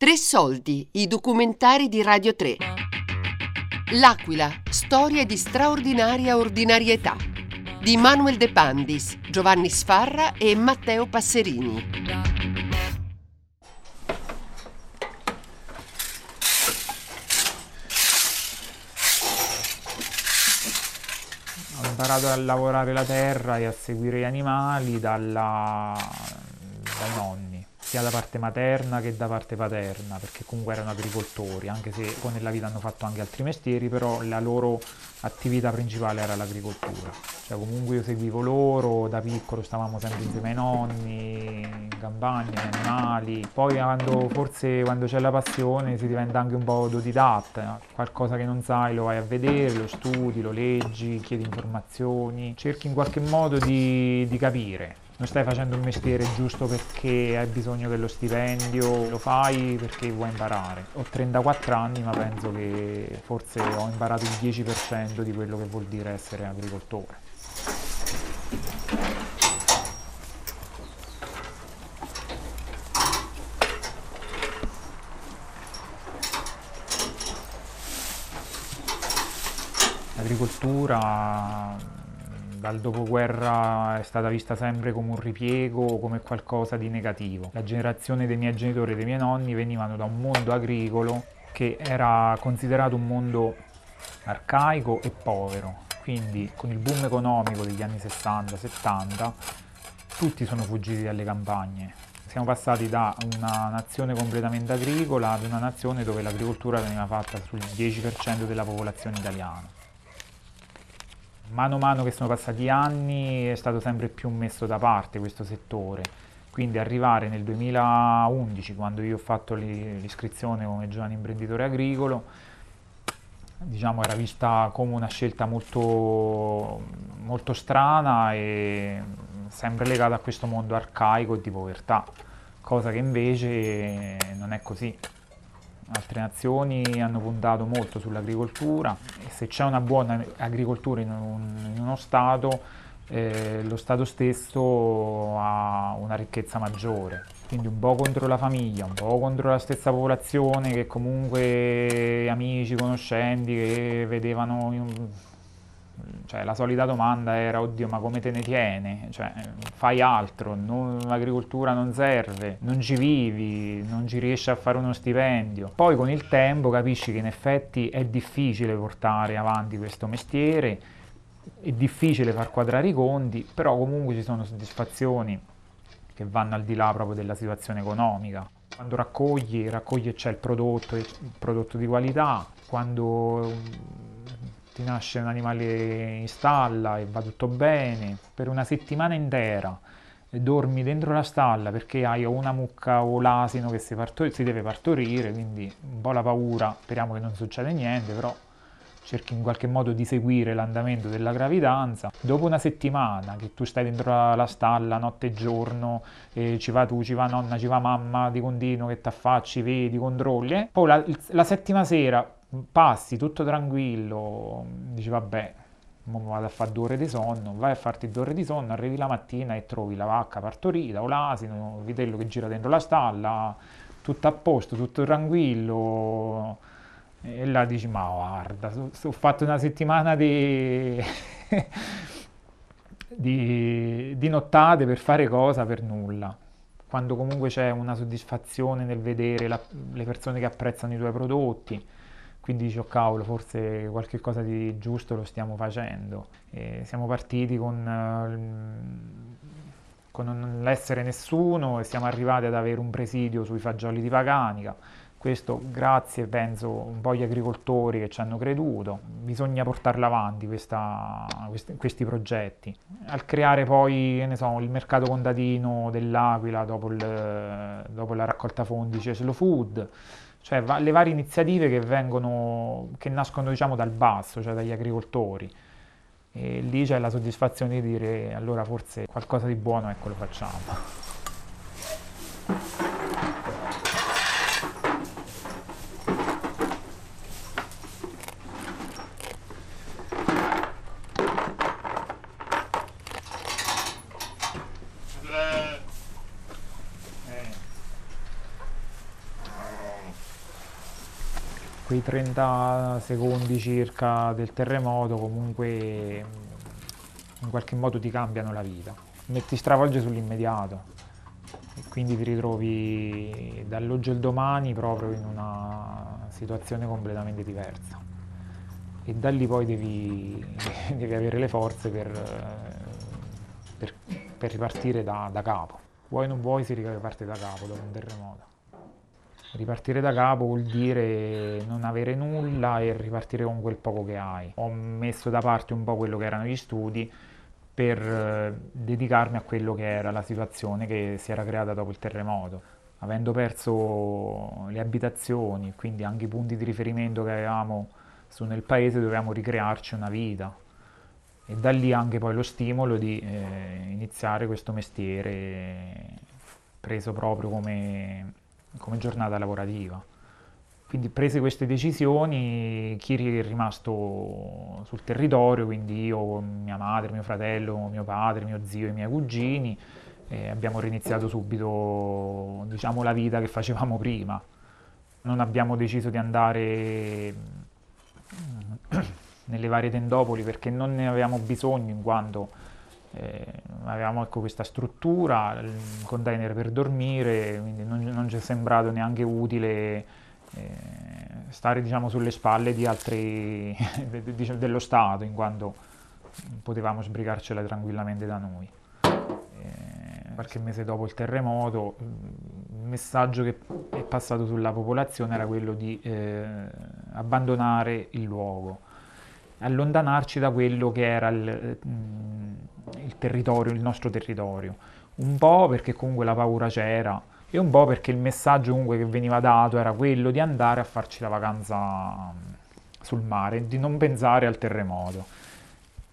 Tre soldi, i documentari di Radio 3. L'Aquila, storia di straordinaria ordinarietà. Di Manuel De Pandis, Giovanni Sfarra e Matteo Passerini. Ho imparato a lavorare la terra e a seguire gli animali dalla, dai nonni sia da parte materna che da parte paterna, perché comunque erano agricoltori, anche se poi nella vita hanno fatto anche altri mestieri, però la loro attività principale era l'agricoltura. Cioè comunque io seguivo loro, da piccolo stavamo sempre insieme ai nonni, in campagna, agli animali. Poi quando, forse quando c'è la passione si diventa anche un po' autodidatta, qualcosa che non sai lo vai a vedere, lo studi, lo leggi, chiedi informazioni, cerchi in qualche modo di, di capire non stai facendo un mestiere giusto perché hai bisogno dello stipendio, lo fai perché vuoi imparare. Ho 34 anni ma penso che forse ho imparato il 10% di quello che vuol dire essere agricoltore. L'agricoltura dal dopoguerra è stata vista sempre come un ripiego, come qualcosa di negativo. La generazione dei miei genitori e dei miei nonni venivano da un mondo agricolo che era considerato un mondo arcaico e povero. Quindi con il boom economico degli anni 60-70 tutti sono fuggiti dalle campagne. Siamo passati da una nazione completamente agricola ad una nazione dove l'agricoltura veniva fatta sul 10% della popolazione italiana mano a mano che sono passati anni è stato sempre più messo da parte questo settore, quindi arrivare nel 2011, quando io ho fatto l'iscrizione come giovane imprenditore agricolo, diciamo era vista come una scelta molto, molto strana e sempre legata a questo mondo arcaico e di povertà, cosa che invece non è così altre nazioni hanno puntato molto sull'agricoltura e se c'è una buona agricoltura in, un, in uno Stato, eh, lo Stato stesso ha una ricchezza maggiore. Quindi un po' contro la famiglia, un po' contro la stessa popolazione che comunque amici, conoscenti che vedevano cioè, la solita domanda era, oddio, ma come te ne tiene? Cioè, fai altro, l'agricoltura non serve, non ci vivi, non ci riesci a fare uno stipendio. Poi con il tempo capisci che in effetti è difficile portare avanti questo mestiere, è difficile far quadrare i conti, però comunque ci sono soddisfazioni che vanno al di là proprio della situazione economica. Quando raccogli, raccogli e c'è il prodotto, il prodotto di qualità, quando ti nasce un animale in stalla e va tutto bene, per una settimana intera dormi dentro la stalla perché hai una mucca o l'asino che si, partor- si deve partorire, quindi un po' la paura, speriamo che non succeda niente, però cerchi in qualche modo di seguire l'andamento della gravidanza. Dopo una settimana che tu stai dentro la stalla notte e giorno, eh, ci va tu, ci va nonna, ci va mamma di continuo che ti affacci, vedi, controlli, eh? poi la, la settima sera passi tutto tranquillo, dici vabbè, vado a fare due ore di sonno, vai a farti due ore di sonno, arrivi la mattina e trovi la vacca partorita o l'asino, il vitello che gira dentro la stalla, tutto a posto, tutto tranquillo. E là dici, ma guarda, ho fatto una settimana di, di, di nottate per fare cosa per nulla quando comunque c'è una soddisfazione nel vedere la, le persone che apprezzano i tuoi prodotti, quindi dici, oh cavolo, forse qualche cosa di giusto lo stiamo facendo. E siamo partiti con, uh, con l'essere nessuno e siamo arrivati ad avere un presidio sui fagioli di Paganica. Questo grazie, penso, un po' agli agricoltori che ci hanno creduto. Bisogna portarla avanti questa, questi, questi, progetti. Al creare poi, so, il mercato contadino dell'Aquila dopo, il, dopo la raccolta fondi Ceslo Food, cioè va, le varie iniziative che, vengono, che nascono diciamo dal basso, cioè dagli agricoltori. E lì c'è la soddisfazione di dire allora forse qualcosa di buono ecco lo facciamo. Quei 30 secondi circa del terremoto comunque in qualche modo ti cambiano la vita, ti stravolge sull'immediato e quindi ti ritrovi dall'oggi al domani proprio in una situazione completamente diversa e da lì poi devi, devi avere le forze per, per, per ripartire da, da capo. Vuoi o non vuoi si riparte da capo dopo un terremoto. Ripartire da capo vuol dire non avere nulla e ripartire con quel poco che hai. Ho messo da parte un po' quello che erano gli studi per eh, dedicarmi a quello che era la situazione che si era creata dopo il terremoto. Avendo perso le abitazioni, quindi anche i punti di riferimento che avevamo su nel paese, dovevamo ricrearci una vita. E da lì anche poi lo stimolo di eh, iniziare questo mestiere preso proprio come come giornata lavorativa. Quindi prese queste decisioni, chi è rimasto sul territorio, quindi io, mia madre, mio fratello, mio padre, mio zio e i miei cugini, eh, abbiamo riniziato subito diciamo, la vita che facevamo prima. Non abbiamo deciso di andare nelle varie tendopoli perché non ne avevamo bisogno in quanto eh, avevamo ecco, questa struttura, il container per dormire, quindi non, non ci è sembrato neanche utile eh, stare diciamo, sulle spalle di altri dello Stato, in quanto potevamo sbrigarcela tranquillamente da noi. Eh, qualche mese dopo il terremoto, il messaggio che è passato sulla popolazione era quello di eh, abbandonare il luogo allontanarci da quello che era il, mm, il territorio, il nostro territorio. Un po' perché comunque la paura c'era e un po' perché il messaggio comunque che veniva dato era quello di andare a farci la vacanza sul mare, di non pensare al terremoto.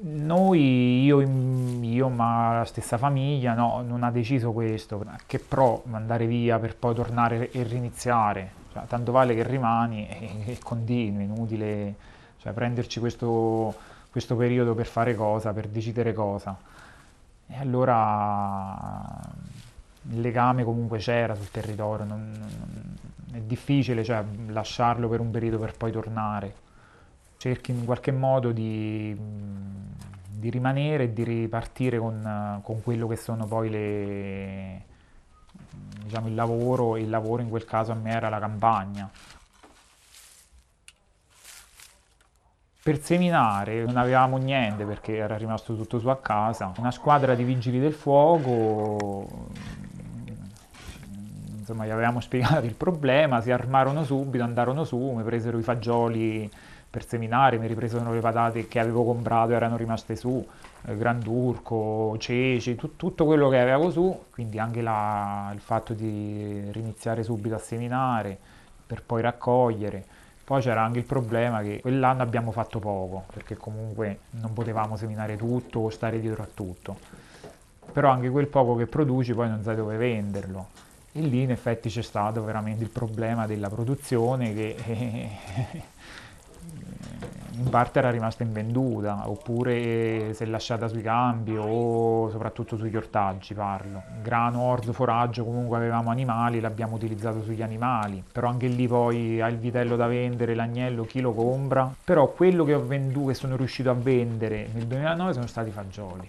Noi, io, io, ma la stessa famiglia, no, non ha deciso questo, che pro andare via per poi tornare e riniziare, cioè, tanto vale che rimani e, e continui, inutile cioè prenderci questo, questo periodo per fare cosa, per decidere cosa. E allora il legame comunque c'era sul territorio, non, non, è difficile cioè, lasciarlo per un periodo per poi tornare. Cerchi in qualche modo di, di rimanere e di ripartire con, con, quello che sono poi le, diciamo, il lavoro, il lavoro in quel caso a me era la campagna. Per seminare non avevamo niente perché era rimasto tutto su a casa. Una squadra di vigili del fuoco, insomma gli avevamo spiegato il problema, si armarono subito, andarono su, mi presero i fagioli per seminare, mi ripresero le patate che avevo comprato, erano rimaste su, eh, Granturco, ceci, tu, tutto quello che avevo su, quindi anche la, il fatto di riniziare subito a seminare per poi raccogliere. Poi c'era anche il problema che quell'anno abbiamo fatto poco, perché comunque non potevamo seminare tutto o stare dietro a tutto. Però anche quel poco che produci poi non sai dove venderlo. E lì in effetti c'è stato veramente il problema della produzione che in parte era rimasta invenduta oppure si è lasciata sui campi o soprattutto sugli ortaggi parlo. Grano, orzo, foraggio, comunque avevamo animali, l'abbiamo utilizzato sugli animali, però anche lì poi hai il vitello da vendere, l'agnello, chi lo compra. Però quello che ho venduto, e sono riuscito a vendere nel 2009 sono stati fagioli.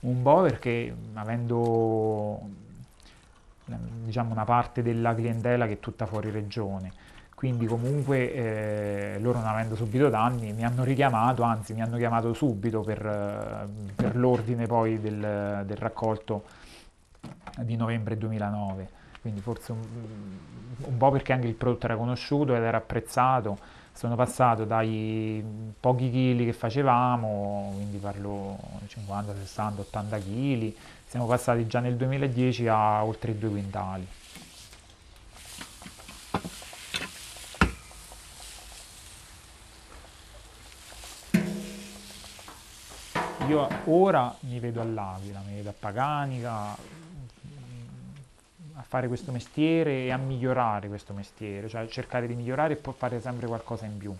Un po' perché avendo diciamo una parte della clientela che è tutta fuori regione quindi comunque eh, loro non avendo subito danni mi hanno richiamato, anzi mi hanno chiamato subito per, eh, per l'ordine poi del, del, raccolto di novembre 2009, quindi forse un, un, po' perché anche il prodotto era conosciuto ed era apprezzato, sono passato dai pochi chili che facevamo, quindi parlo 50, 60, 80 chili, siamo passati già nel 2010 a oltre i due quintali. Io ora mi vedo all'Aquila, mi vedo a Paganica, a fare questo mestiere e a migliorare questo mestiere, cioè cercare di migliorare e fare sempre qualcosa in più.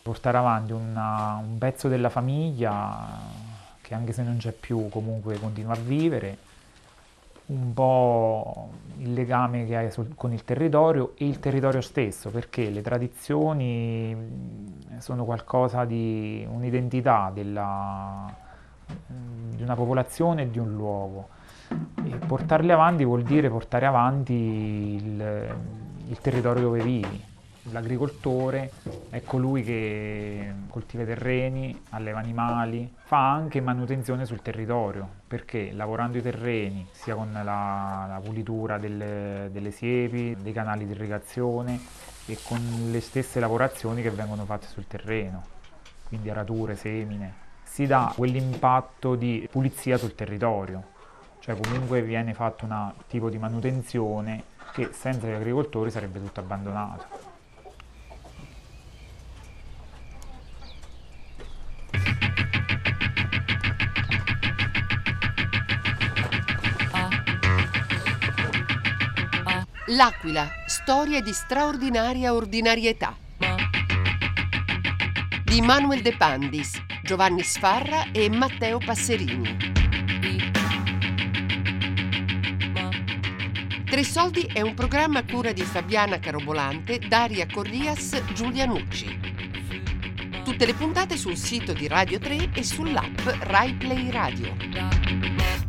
Portare avanti una, un pezzo della famiglia che anche se non c'è più comunque continua a vivere un po' il legame che hai sul, con il territorio e il territorio stesso, perché le tradizioni sono qualcosa di un'identità della, di una popolazione e di un luogo. E portarle avanti vuol dire portare avanti il, il territorio dove vivi l'agricoltore è colui che coltiva i terreni, alleva animali, fa anche manutenzione sul territorio, perché lavorando i terreni, sia con la, la pulitura delle, delle siepi, dei canali di irrigazione e con le stesse lavorazioni che vengono fatte sul terreno, quindi arature, semine, si dà quell'impatto di pulizia sul territorio, cioè comunque viene fatto un tipo di manutenzione che senza gli agricoltori sarebbe tutto abbandonato. L'Aquila, storia di straordinaria ordinarietà. Di Manuel De Pandis, Giovanni Sfarra e Matteo Passerini. Tre Soldi è un programma a cura di Fabiana Carobolante, Daria Corrias, Giulia Nucci. Tutte le puntate sul sito di Radio 3 e sull'app Rai Play Radio.